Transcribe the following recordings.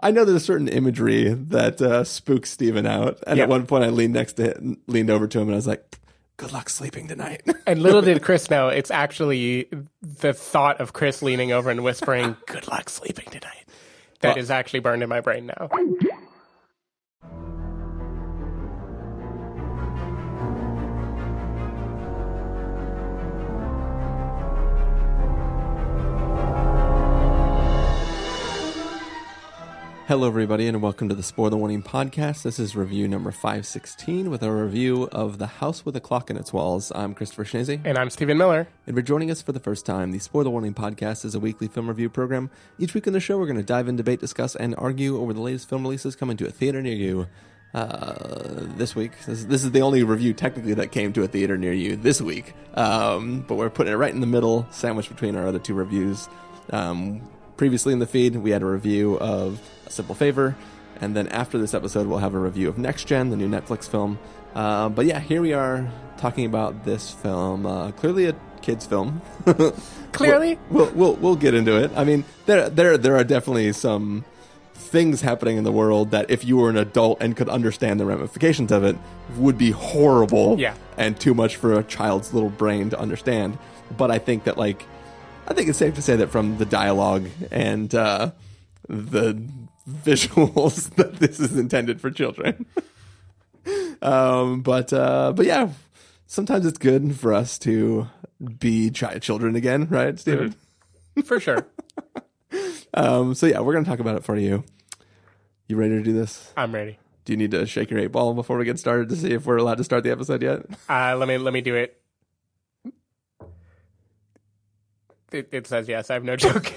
I know there's a certain imagery that uh, spooks Stephen out, and at one point I leaned next to him, leaned over to him, and I was like, "Good luck sleeping tonight." And little did Chris know, it's actually the thought of Chris leaning over and whispering, "Good luck sleeping tonight." That is actually burned in my brain now. Hello, everybody, and welcome to the Spoiler Warning podcast. This is review number 516 with a review of The House with a Clock in Its Walls. I'm Christopher Schnese. And I'm Stephen Miller. And for joining us for the first time, the Spoiler Warning podcast is a weekly film review program. Each week on the show, we're going to dive in, debate, discuss, and argue over the latest film releases coming to a theater near you. Uh, this week, this is, this is the only review technically that came to a theater near you this week. Um, but we're putting it right in the middle, sandwiched between our other two reviews. Um, previously in the feed, we had a review of A Simple Favor, and then after this episode, we'll have a review of Next Gen, the new Netflix film. Uh, but yeah, here we are talking about this film. Uh, clearly a kids' film. Clearly. we'll, we'll we'll we'll get into it. I mean, there there there are definitely some things happening in the world that if you were an adult and could understand the ramifications of it would be horrible Yeah. and too much for a child's little brain to understand. But I think that like I think it's safe to say that from the dialogue and uh, the visuals that this is intended for children. um, but uh, but yeah, sometimes it's good for us to be chi- children again, right, Stephen? For sure. Um, so yeah, we're gonna talk about it for you. You ready to do this? I'm ready. Do you need to shake your eight ball before we get started to see if we're allowed to start the episode yet? Uh, let me let me do it. It, it says yes. I have no joke.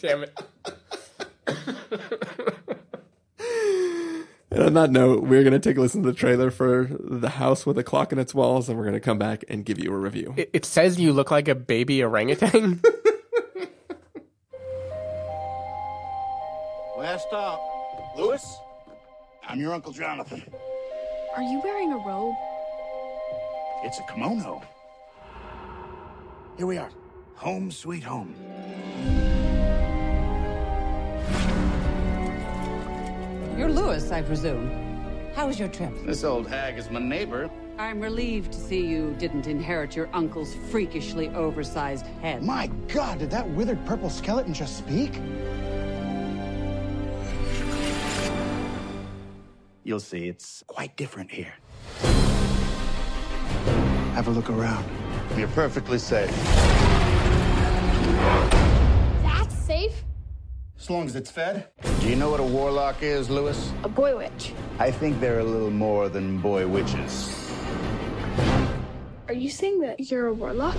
Damn it. And on that note, we're gonna take a listen to the trailer for The House with a Clock in Its Walls, and we're gonna come back and give you a review. It, it says you look like a baby orangutan. Last stop. Lewis? I'm your Uncle Jonathan. Are you wearing a robe? It's a kimono. Here we are. Home sweet home. You're Lewis, I presume. How was your trip? This old hag is my neighbor. I'm relieved to see you didn't inherit your uncle's freakishly oversized head. My god, did that withered purple skeleton just speak? You'll see, it's quite different here. Have a look around. You're perfectly safe. That's safe. As long as it's fed. Do you know what a warlock is, Lewis? A boy witch. I think they're a little more than boy witches. Are you saying that you're a warlock?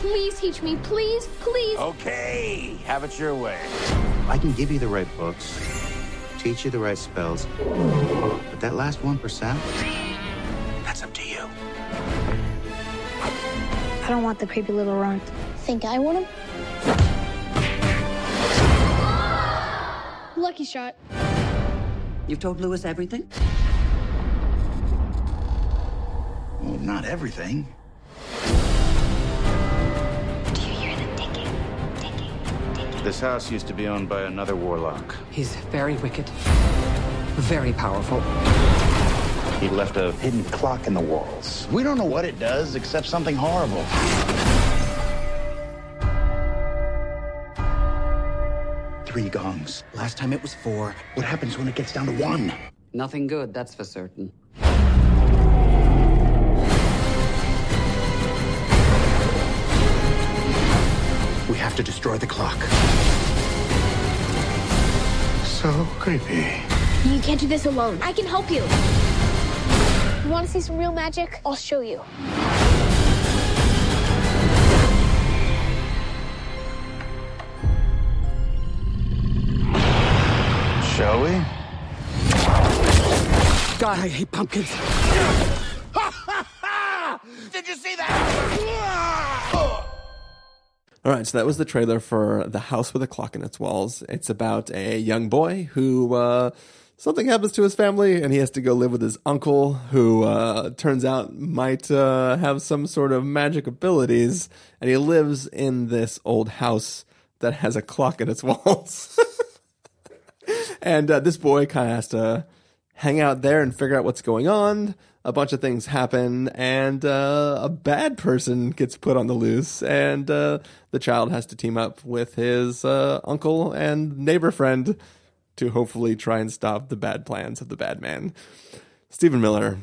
Please teach me, please, please. Okay, have it your way. I can give you the right books, teach you the right spells, but that last 1%, that's up to you. I don't want the creepy little runt. Think I want him? Lucky shot. You've told Lewis everything? Well, not everything. Do you hear them ticking? Ticking, ticking. This house used to be owned by another warlock. He's very wicked, very powerful. He left a hidden clock in the walls. We don't know what it does, except something horrible. Three gongs. Last time it was four. What happens when it gets down to one? Nothing good, that's for certain. We have to destroy the clock. So creepy. You can't do this alone. I can help you. You want to see some real magic? I'll show you. God, I hate pumpkins. Did you see that? All right, so that was the trailer for The House with a Clock in Its Walls. It's about a young boy who uh, something happens to his family and he has to go live with his uncle, who uh, turns out might uh, have some sort of magic abilities. And he lives in this old house that has a clock in its walls. and uh, this boy kind of has to hang out there and figure out what's going on. A bunch of things happen, and uh, a bad person gets put on the loose, and uh, the child has to team up with his uh, uncle and neighbor friend to hopefully try and stop the bad plans of the bad man. Stephen Miller.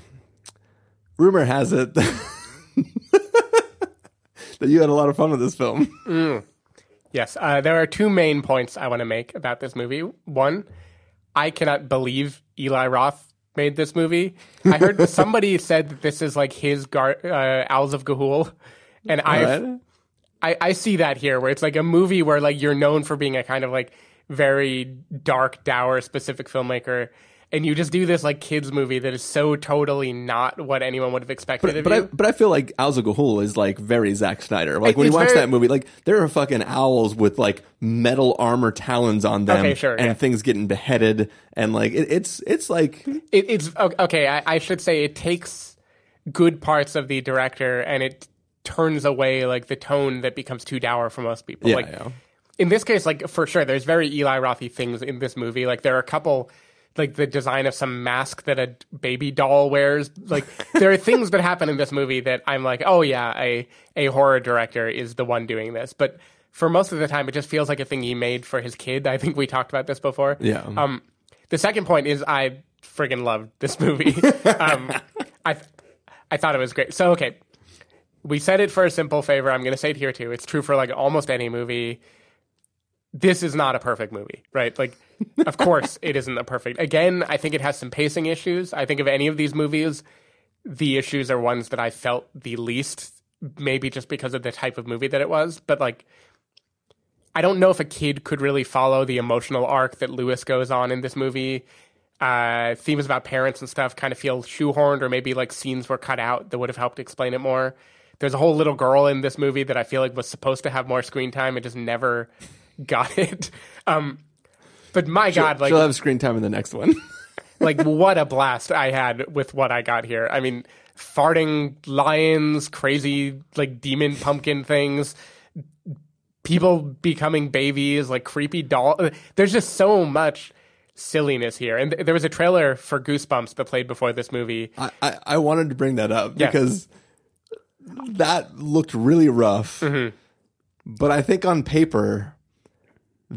Rumor has it that you had a lot of fun with this film. Yes, uh, there are two main points I want to make about this movie. One, I cannot believe Eli Roth made this movie. I heard somebody said that this is like his Gar- uh, Owls of Ga'Hoole, and I, I I see that here, where it's like a movie where like you're known for being a kind of like very dark, dour, specific filmmaker. And you just do this like kids movie that is so totally not what anyone would have expected of But I, but I feel like Owls of Ga'Hoole is like very Zack Snyder. Like when you watch very- that movie, like there are fucking owls with like metal armor talons on them, Okay, sure, and yeah. things getting beheaded, and like it, it's it's like it, it's okay. I, I should say it takes good parts of the director and it turns away like the tone that becomes too dour for most people. yeah, like yeah. in this case, like for sure, there's very Eli Rothy things in this movie. Like there are a couple. Like the design of some mask that a baby doll wears. Like there are things that happen in this movie that I'm like, oh yeah, a a horror director is the one doing this. But for most of the time, it just feels like a thing he made for his kid. I think we talked about this before. Yeah. Um, the second point is I friggin' loved this movie. um, I I thought it was great. So okay, we said it for a simple favor. I'm going to say it here too. It's true for like almost any movie. This is not a perfect movie, right? Like, of course, it isn't a perfect. Again, I think it has some pacing issues. I think of any of these movies, the issues are ones that I felt the least, maybe just because of the type of movie that it was. But like, I don't know if a kid could really follow the emotional arc that Lewis goes on in this movie. Uh, themes about parents and stuff kind of feel shoehorned, or maybe like scenes were cut out that would have helped explain it more. There's a whole little girl in this movie that I feel like was supposed to have more screen time and just never got it. Um, but my God, like she'll have screen time in the next one. like what a blast I had with what I got here. I mean, farting lions, crazy like demon pumpkin things, people becoming babies, like creepy doll. There's just so much silliness here. And th- there was a trailer for Goosebumps that played before this movie. I, I, I wanted to bring that up Yeah. because that looked really rough. Mm-hmm. But I think on paper,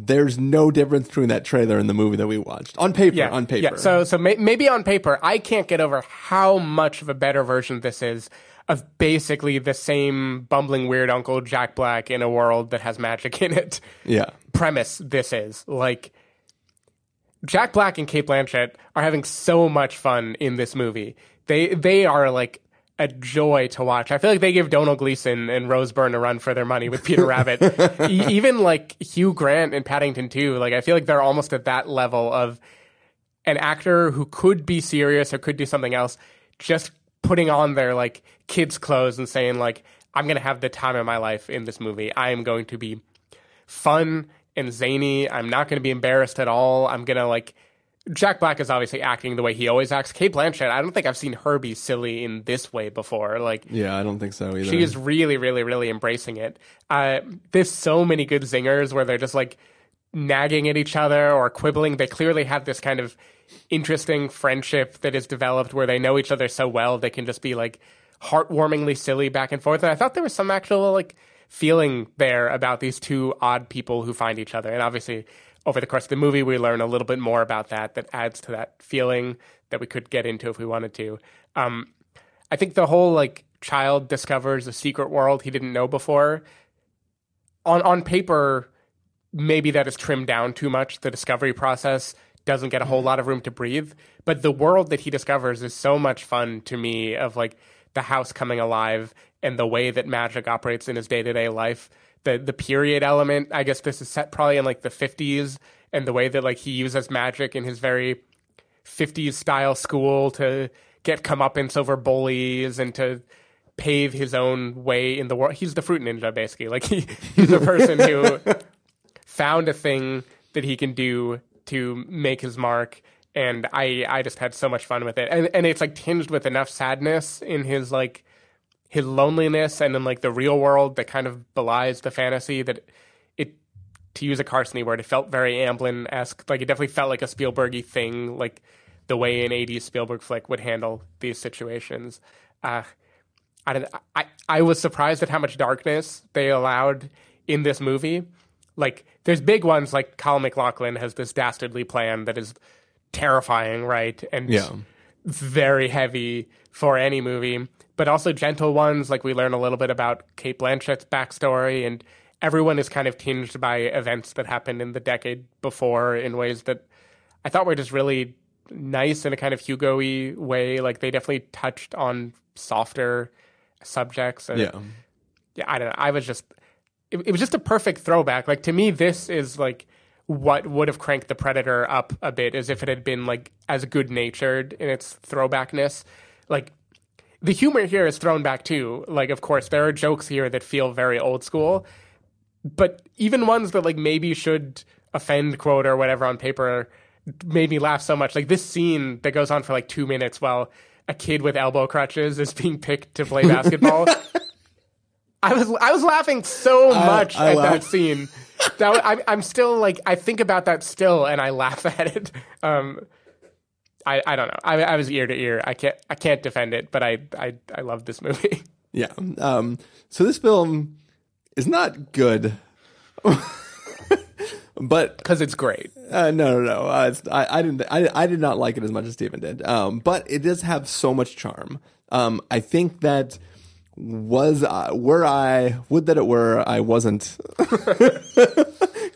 there's no difference between that trailer and the movie that we watched. On paper, Yeah, on paper. Yeah. So, so may- maybe on paper, I can't get over how much of a better version this is of basically the same bumbling weird Uncle Jack Black in a world that has magic in it. yeah. premise this is. Like Jack Black and Cate Blanchett are having so much fun in this movie. They they are like a joy to watch. I feel like they give Domhnall Gleeson and Rose Byrne a run for their money with Peter Rabbit. E- even like Hugh Grant and Paddington 2, like I feel like they're almost at that level of an actor who could be serious or could do something else, just putting on their like kids' clothes and saying like, "I'm gonna have the time of my life in this movie. I am going to be fun and zany. I'm not going to be embarrassed at all. I'm gonna like." Jack Black is obviously acting the way he always acts. Cate Blanchett, I don't think I've seen her be silly in this way before. Like, Yeah, I don't think so either. she is really, really, really embracing it. Uh, there's so many good zingers where they're just like nagging at each other or quibbling. They clearly have this kind of interesting friendship that is developed where they know each other so well they can just be like heartwarmingly silly back and forth. And I thought there was some actual like feeling there about these two odd people who find each other. And obviously, over the course of the movie, we learn a little bit more about that that adds to that feeling that we could get into if we wanted to. Um, I think the whole like child discovers a secret world he didn't know before. On on paper, maybe that is trimmed down too much. The discovery process doesn't get a whole lot of room to breathe. But the world that he discovers is so much fun to me of like the house coming alive and the way that magic operates in his day to day life. The the period element, I guess this is set probably in like the fifties and the way that like he uses magic in his very 50s style school to get comeuppance over bullies and to pave his own way in the world. He's the fruit ninja, basically. Like he, he's the person who found a thing that he can do to make his mark. And I, I just had so much fun with it. And, and it's like tinged with enough sadness in his like his loneliness and in like the real world that kind of belies the fantasy that it to use a Carsony word, it felt very Amblin esque. Like it definitely felt like a Spielbergy thing, like the way an '80s Spielberg flick would handle these situations. Uh, I don't. I I was surprised at how much darkness they allowed in this movie. Like there's big ones like Kyle MacLachlan has this dastardly plan that is terrifying, right? And Yeah. Very heavy for any movie, but also gentle ones. Like we learn a little bit about Cate Blanchett's backstory, and everyone is kind of tinged by events that happened in the decade before in ways that I thought were just really nice in a kind of Hugo-y way. Like they definitely touched on softer subjects. And Yeah. yeah, I don't know. I was just, it, it was just a perfect throwback. Like to me, this is like what would have cranked the Predator up a bit, as if it had been like as good natured in its throwbackness. Like the humor here is thrown back too. Like, of course, there are jokes here that feel very old school, but even ones that like maybe should offend quote or whatever on paper made me laugh so much. Like this scene that goes on for like two minutes while a kid with elbow crutches is being picked to play basketball. I was I was laughing so much I at laughed. that scene. That I'm I'm still like I think about that still and I laugh at it. Um, I I don't know. I I was ear to ear. I can't I can't defend it, but I I I love this movie. Yeah. Um, so this film is not good, but because it's great. uh, no, no, no. Uh, it's, I, I didn't. I, I did not like it as much as Stephen did. Um, but it does have so much charm. Um, I think that was uh, were I would that it were I wasn't.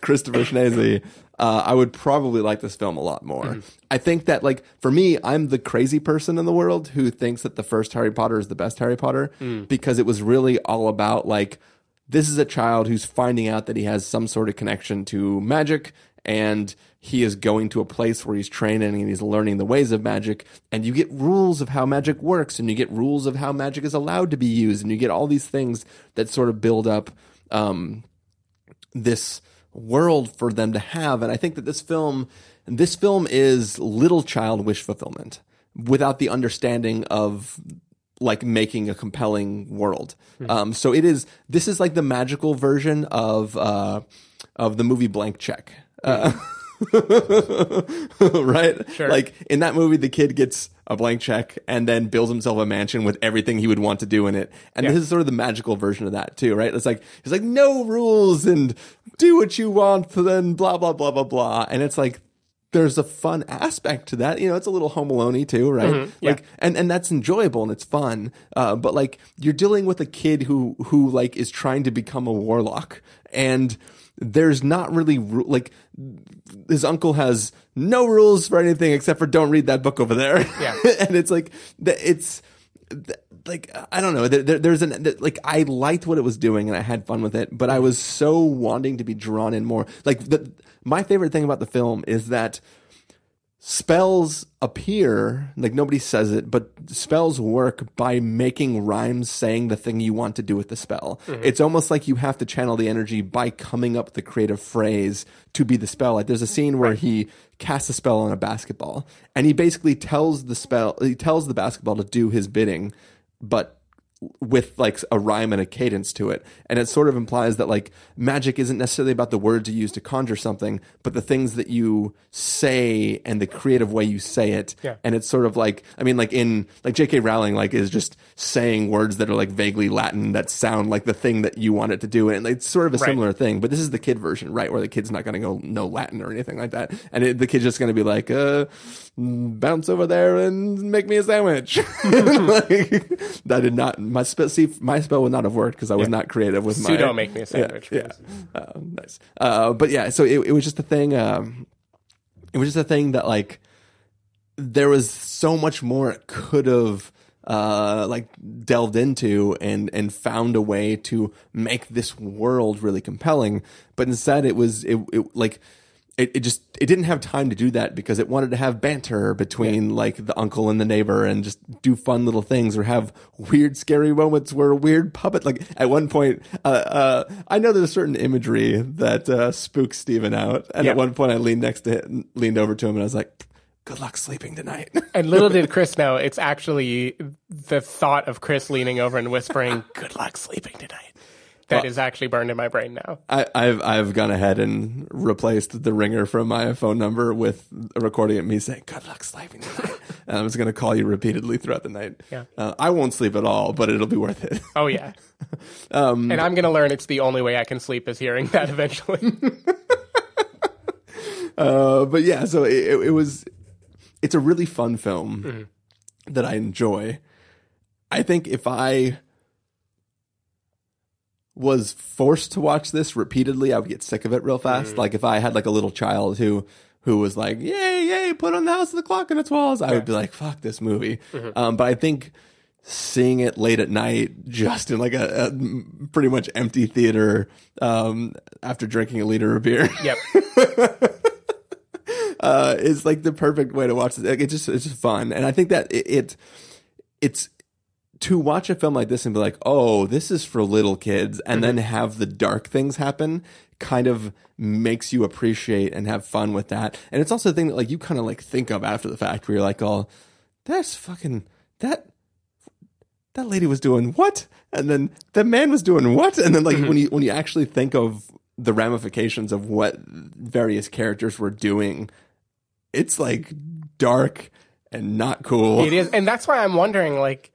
Christopher Schnese, uh, I would probably like this film a lot more. I think that, like, for me, I'm the crazy person in the world who thinks that the first Harry Potter is the best Harry Potter because it was really all about, like, this is a child who's finding out that he has some sort of connection to magic and he is going to a place where he's training and he's learning the ways of magic and you get rules of how magic works and you get rules of how magic is allowed to be used and you get all these things that sort of build up um, this world for them to have. And I think that this film, this film is little child wish fulfillment without the understanding of like making a compelling world. Um, so it is, this is like the magical version of, uh, of the movie Blank Check. Uh, right? Sure. Like in that movie, the kid gets a blank check and then builds himself a mansion with everything he would want to do in it. And Yeah. this is sort of the magical version of that too, right? It's like it's like no rules and do what you want, then blah blah blah blah blah. And it's like there's a fun aspect to that. You know, it's a little home alone too, right? Mm-hmm. yeah. Like and and that's enjoyable and it's fun. Uh, but like you're dealing with a kid who who like is trying to become a warlock and there's not really like his uncle has no rules for anything except for don't read that book over there. Yeah. and it's like it's like I don't know. There, there, there's an like I liked what it was doing and I had fun with it, but I was so wanting to be drawn in more. Like the my favorite thing about the film is that spells appear like nobody says it but spells work by making rhymes saying the thing you want to do with the spell. Mm-hmm. It's almost like you have to channel the energy by coming up with the creative phrase to be the spell. Like there's a scene where he casts a spell on a basketball and he basically tells the spell he tells the basketball to do his bidding but with like a rhyme and a cadence to it. And it sort of implies that like magic isn't necessarily about the words you use to conjure something, but the things that you say and the creative way you say it. Yeah. And it's sort of like, I mean, like in, like J.K. Rowling, like is just saying words that are like vaguely Latin that sound like the thing that you want it to do. And it's sort of a Right. similar thing, but this is the kid version, right? Where the kid's not going to go know Latin or anything like that. And it, the kid's just going to be like, uh, bounce over there and make me a sandwich. like, that did not my spell. See, my spell would not have worked because I was not creative with my sudo make me a sandwich, Yeah, yeah. Uh, nice. Uh, but yeah, so it, it was just a thing. Um, it was just a thing that like there was so much more it could have uh like delved into and and found a way to make this world really compelling but instead it was it, it like it, it just it didn't have time to do that because it wanted to have banter between like the uncle and the neighbor and just do fun little things or have weird scary moments where a weird puppet like at one point uh, uh I know there's a certain imagery that uh spooks Stephen out and Yeah. at one point I leaned next to him, leaned over to him and I was like good luck sleeping tonight And little did Chris know, it's actually the thought of Chris leaning over and whispering, "Good luck sleeping tonight." That is actually burned in my brain now. I, I've I've gone ahead and replaced the ringer from my phone number with a recording of me saying "Good luck sleeping tonight," and I'm just going to call you repeatedly throughout the night. Yeah. uh, I won't sleep at all, but it'll be worth it. Oh yeah. Um, and I'm gonna learn it's the only way I can sleep is hearing that eventually. Uh, but yeah, so it, it, it was. It's a really fun film that I enjoy. I think if I was forced to watch this repeatedly, I would get sick of it real fast. Like if I had like a little child who who was like, "Yay, yay, put on the House of the Clock and its walls," I would be like, "Fuck this movie." Um, but I think seeing it late at night, just in like a, a pretty much empty theater, um, after drinking a liter of beer, yep. uh, is like the perfect way to watch it. Like, it's just it's just fun, and I think that it, it it's to watch a film like this and be like, oh, this is for little kids, and then mm-hmm. have the dark things happen. Kind of makes you appreciate and have fun with that, and it's also the thing that like you kind of like think of after the fact, where you're like, oh, that's fucking that that lady was doing what, and then the man was doing what, and then like mm-hmm. when you when you actually think of the ramifications of what various characters were doing, it's like dark and not cool. It is, and that's why I'm wondering. Like,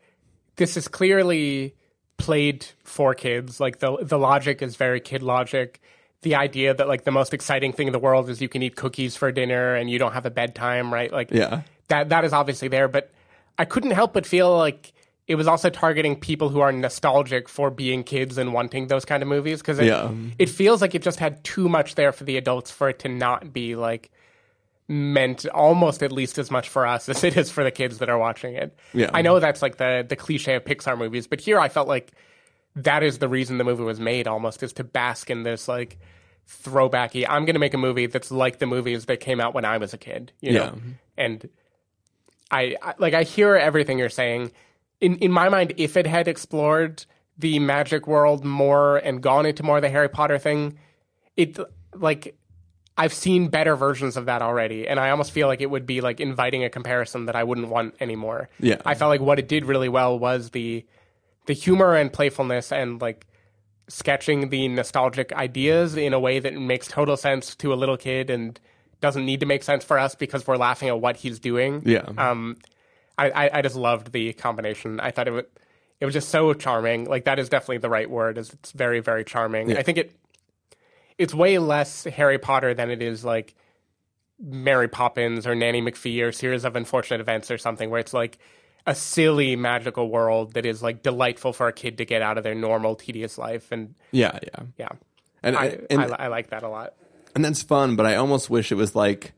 this is clearly played for kids. Like the the logic is very kid logic. The idea that like the most exciting thing in the world is you can eat cookies for dinner and you don't have a bedtime, right? Like, Yeah. that that is obviously there. But I couldn't help but feel like it was also targeting people who are nostalgic for being kids and wanting those kind of movies because it, Yeah. it feels like it just had too much there for the adults for it to not be like meant almost at least as much for us as it is for the kids that are watching it. Yeah. I know that's like the the cliche of Pixar movies, but here I felt like that is the reason the movie was made almost is to bask in this like throwbacky I'm going to make a movie that's like the movies that came out when I was a kid, you know. Yeah. Mm-hmm. And I, I like I hear everything you're saying. In in my mind if it had explored the magic world more and gone into more of the Harry Potter thing, it like I've seen better versions of that already, and I almost feel like it would be like inviting a comparison that I wouldn't want anymore. Yeah. I felt like what it did really well was the the humor and playfulness and like sketching the nostalgic ideas in a way that makes total sense to a little kid and doesn't need to make sense for us because we're laughing at what he's doing. Yeah. Um, I, I, I just loved the combination. I thought it was it was just so charming. Like that is definitely the right word. Is it's very very charming. I think it it's way less Harry Potter than it is like Mary Poppins or Nanny McPhee or Series of Unfortunate Events or something where it's like a silly magical world that is like delightful for a kid to get out of their normal tedious life and Yeah, yeah. yeah. And I, and, I, I like that a lot. and that's fun, but I almost wish it was like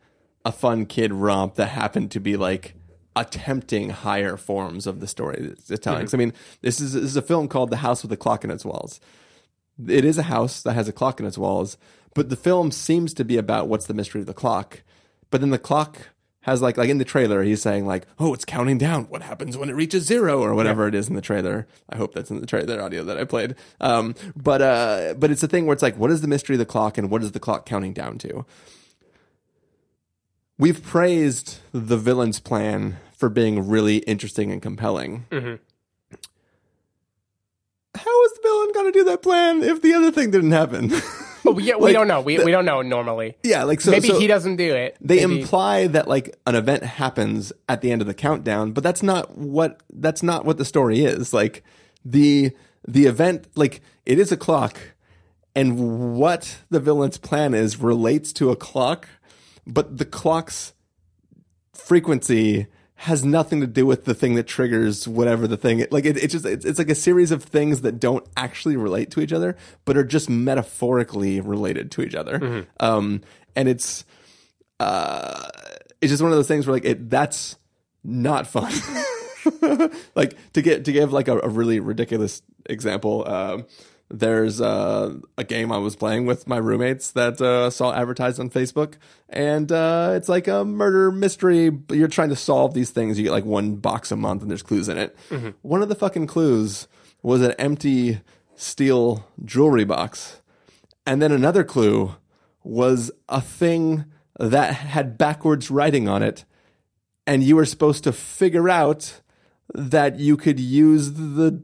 a fun kid romp that happened to be like attempting higher forms of the story it's telling. Mm-hmm. 'Cause, I mean, this is this is a film called The House with the Clock in Its Walls. It is a house that has a clock in its walls, but the film seems to be about what's the mystery of the clock. But then the clock has like like in the trailer, he's saying like, "Oh, it's counting down. What happens when it reaches zero or whatever it is in the trailer?" I hope that's in the trailer audio that I played. Um, but uh, but it's a thing where it's like, what is the mystery of the clock and what is the clock counting down to? We've praised the villain's plan for being really interesting and compelling. How is the villain going to do that plan if the other thing didn't happen? Oh, yeah, we Like, don't know. We, we don't know normally. yeah, like so. Maybe so he doesn't do it. They Maybe- imply that like an event happens at the end of the countdown, but that's not what that's not what the story is. Like the the event, like it is a clock, and what the villain's plan is relates to a clock, but the clock's frequency has nothing to do with the thing that triggers whatever the thing like it, it's just it's, it's like a series of things that don't actually relate to each other but are just metaphorically related to each other. Um and it's uh it's just one of those things where like it that's not fun. Like to get to give like a, a really ridiculous example um there's uh, a game I was playing with my roommates that uh, saw advertised on Facebook, and uh, it's like a murder mystery. But you're trying to solve these things. You get like one box a month, and there's clues in it. One of the fucking clues was an empty steel jewelry box, and then another clue was a thing that had backwards writing on it, and you were supposed to figure out that you could use the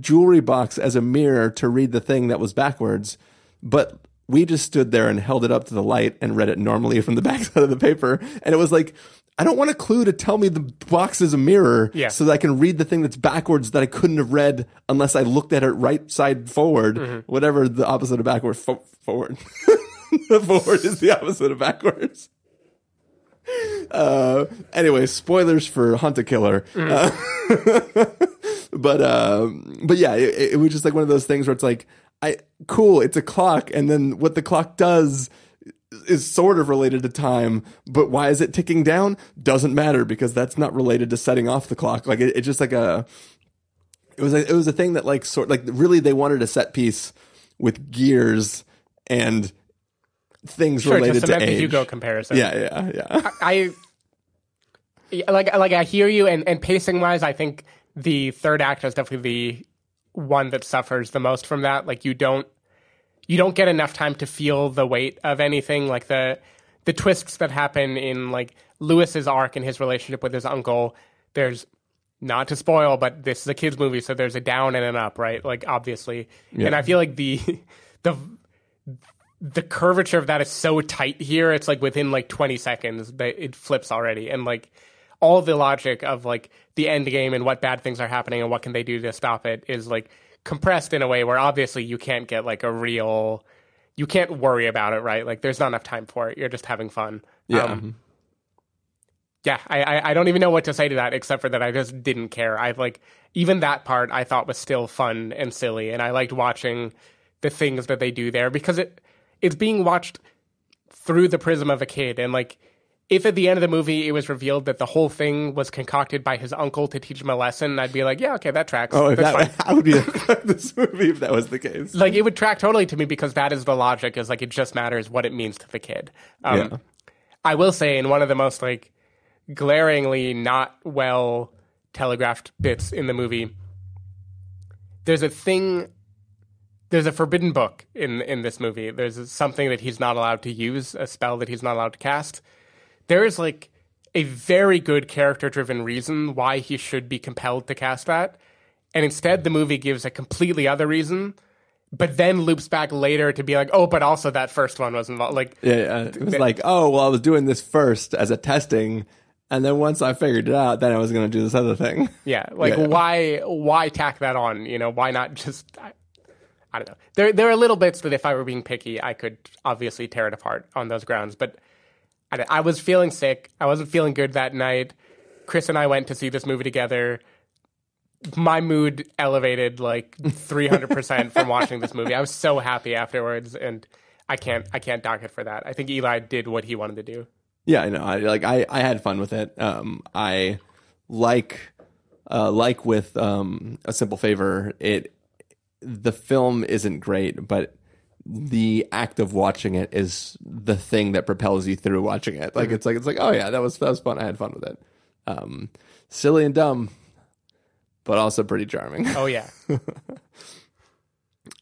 jewelry box as a mirror to read the thing that was backwards, but we just stood there and held it up to the light and read it normally from the backside of the paper. And it was like, I don't want a clue to tell me the box is a mirror Yeah. so that I can read the thing that's backwards that I couldn't have read unless I looked at it right side forward, mm-hmm. whatever the opposite of backward, fo- forward. The forward is the opposite of backwards. Uh, anyway, spoilers for Hunt a Killer. Uh, but um, but yeah, it, it was just like one of those things where it's like, I cool, it's a clock, and then what the clock does is sort of related to time, but why is it ticking down? Doesn't matter because that's not related to setting off the clock. Like it, it's just like a, it was a, it was a thing that like sort like really they wanted a set piece with gears and things Sure, related just to to age. Hugo comparison. Yeah, yeah, yeah. I Yeah, like like I hear you, and and pacing wise, I think the third act is definitely the one that suffers the most from that. Like you don't you don't get enough time to feel the weight of anything. Like the the twists that happen in like Lewis's arc and his relationship with his uncle. There's not to spoil, but this is a kids movie, so there's a down and an up, right? Like obviously, and I feel like the the the curvature of that is so tight here. It's like within like 20 seconds that it flips already, and like all the logic of like the end game and what bad things are happening and what can they do to stop it is like compressed in a way where obviously you can't get like a real you can't worry about it right like there's not enough time for it you're just having fun Yeah. um, yeah I, I i don't even know what to say to that except for that i just didn't care i like even that part i thought was still fun and silly and i liked watching the things that they do there because it it's being watched through the prism of a kid and like if at the end of the movie it was revealed that the whole thing was concocted by his uncle to teach him a lesson, I'd be like, yeah, okay, that tracks. Oh, if That's that, fine. I would be this movie if that was the case. Like it would track totally to me because that is the logic. Is like it just matters what it means to the kid. Um, Yeah. I will say in one of the most like glaringly not well telegraphed bits in the movie, there's a thing. There's a forbidden book in in this movie. There's something that he's not allowed to use, a spell that he's not allowed to cast. There is like a very good character driven reason why he should be compelled to cast that. And instead, the movie gives a completely other reason, but then loops back later to be like, oh, but also that first one was involved. Like, Yeah, yeah. It was like, oh, well, I was doing this first as a testing, and then once I figured it out, then I was going to do this other thing. yeah, like Yeah. why why tack that on? You know, why not just? I, don't know. There there are little bits that if I were being picky, I could obviously tear it apart on those grounds. But I, I was feeling sick. I wasn't feeling good that night. Chris and I went to see this movie together. My mood elevated like 300% from watching this movie. I was so happy afterwards and I can't I can't dock it for that. I think Eli did what he wanted to do. Yeah, I know. I like. I, I had fun with it. Um, I like, uh, like with um, a simple favor. It the film isn't great, but the act of watching it is the thing that propels you through watching it. Like it's like it's like oh yeah, that was that was fun. I had fun with it. Um, silly and dumb, but also pretty charming. Oh yeah.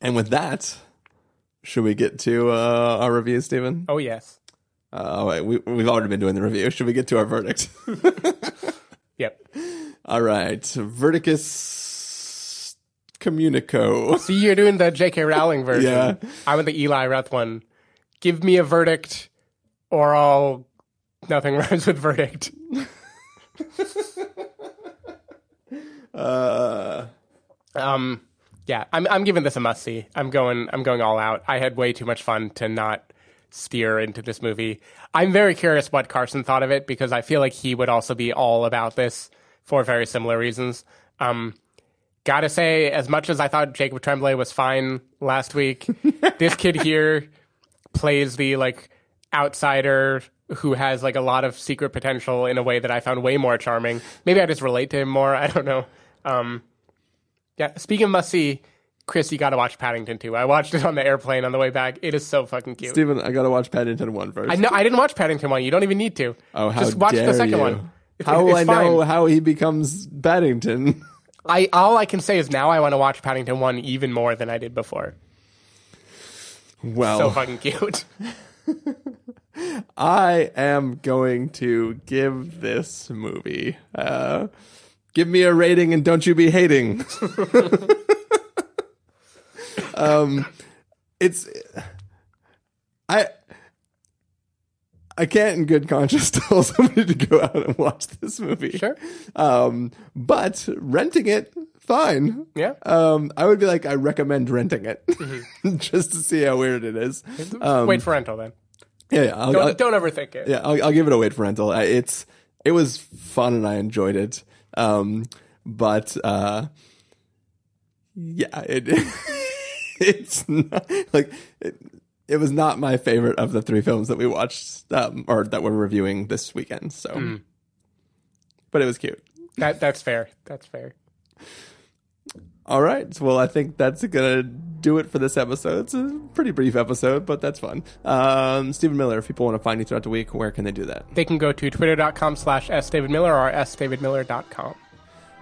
And with that, should we get to uh, our review, Stephen? Oh yes. Uh, oh, wait, we, we've already been doing the review. Should we get to our verdict? Yep. All right, Verdicus Communico. So you're doing the J.K. Rowling version. Yeah. I went the Eli Roth one. Give me a verdict, or I'll nothing rhymes with verdict. Uh, Um, yeah, I'm I'm giving this a must see. I'm going I'm going all out. I had way too much fun to not steer into this movie. I'm very curious what Carson thought of it because I feel like he would also be all about this for very similar reasons. Um, gotta say, as much as I thought Jacob Tremblay was fine last week, this kid here plays the like outsider who has like a lot of secret potential in a way that I found way more charming. Maybe I just relate to him more. I don't know. Um, yeah. Speaking of must see, Chris, you got to watch Paddington 2. I watched it on the airplane on the way back. It is so fucking cute. Stephen, I got to watch Paddington 1 first. I know I didn't watch Paddington 1. You don't even need to. Oh, how Just watch dare the second you. one. It's- How will I know how he becomes Paddington? I all I can say is now I want to watch Paddington 1 even more than I did before. Well, So fucking cute. I am going to give this movie. Uh, give me a rating and don't you be hating. um, it's I I can't in good conscience tell somebody to go out and watch this movie. Sure. Um, but renting it, fine. Yeah. Um, I would be like, I recommend renting it just to see how weird it is. Um, Wait for rental then. yeah, yeah. I'll, Don't, I'll- don't overthink it. yeah, I'll, I'll give it a wait for rental. I- It's it was fun and I enjoyed it. Um, but uh, yeah, it it's not, like it, it was not my favorite of the three films that we watched um, or that we're reviewing this weekend. So, but it was cute. That that's fair. That's fair. All right. Well, I think that's gonna do it for this episode. It's a pretty brief episode, but that's fun. Um, Stephen Miller, if people want to find you throughout the week, where can they do that? They can go to twitter.com slash sdavidmiller or sdavidmiller.com.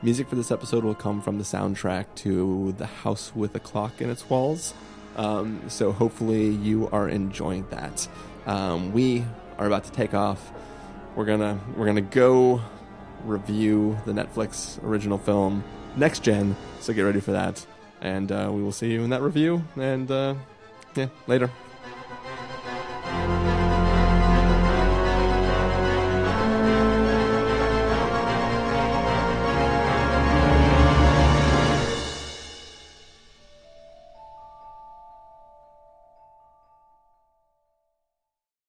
Music for this episode will come from the soundtrack to The House with a Clock in Its Walls. Um, so hopefully you are enjoying that. Um, we are about to take off. We're gonna we're gonna go review the Netflix original film Next Gen. So get ready for that, and uh, we will see you in that review. And uh, yeah, later.